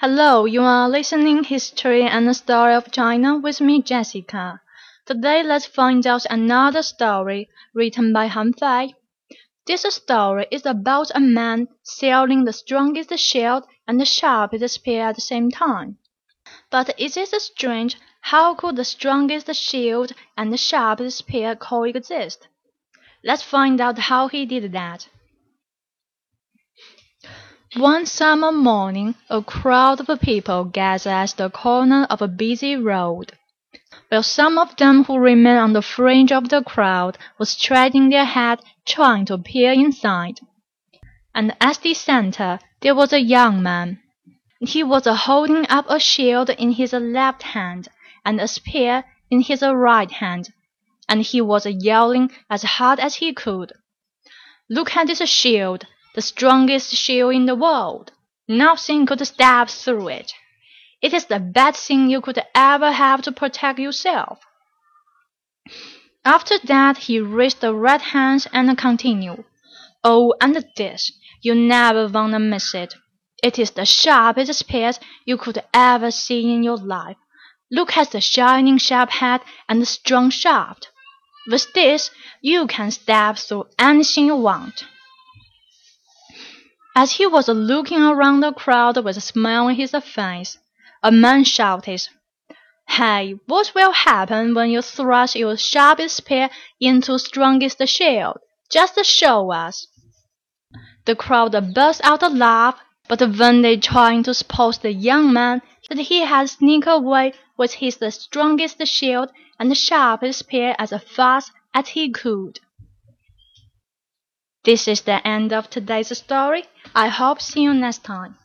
Hello, you are listening History and the Story of China with me, Jessica. Today let's find out another story written by Han Fei. This story is about a man selling the strongest shield and the sharpest spear at the same time. But is it strange how could the strongest shield and the sharpest spear coexist? Let's find out how he did that. One summer morning a crowd of people gathered at the corner of a busy road. While some of them who remained on the fringe of the crowd were stretching their heads trying to peer inside. And at the center there was a young man. He was holding up a shield in his left hand and a spear in his right hand, and he was yelling as hard as he could. Look at this shield! The strongest shield in the world. Nothing could stab through it. It is the best thing you could ever have to protect yourself. After that he raised the right hand and continued. Oh, and this, you never wanna miss it. It is the sharpest spear you could ever see in your life. Look at the shining sharp head and the strong shaft. With this, you can stab through anything you want. As he was looking around the crowd with a smile on his face, a man shouted, Hey, what will happen when you thrust your sharpest spear into strongest shield? Just show us. The crowd burst out a laugh, but when they tried to suppose the young man that he had sneaked away with his strongest shield and sharpest spear as fast as he could. This is the end of today's story. I hope see you next time.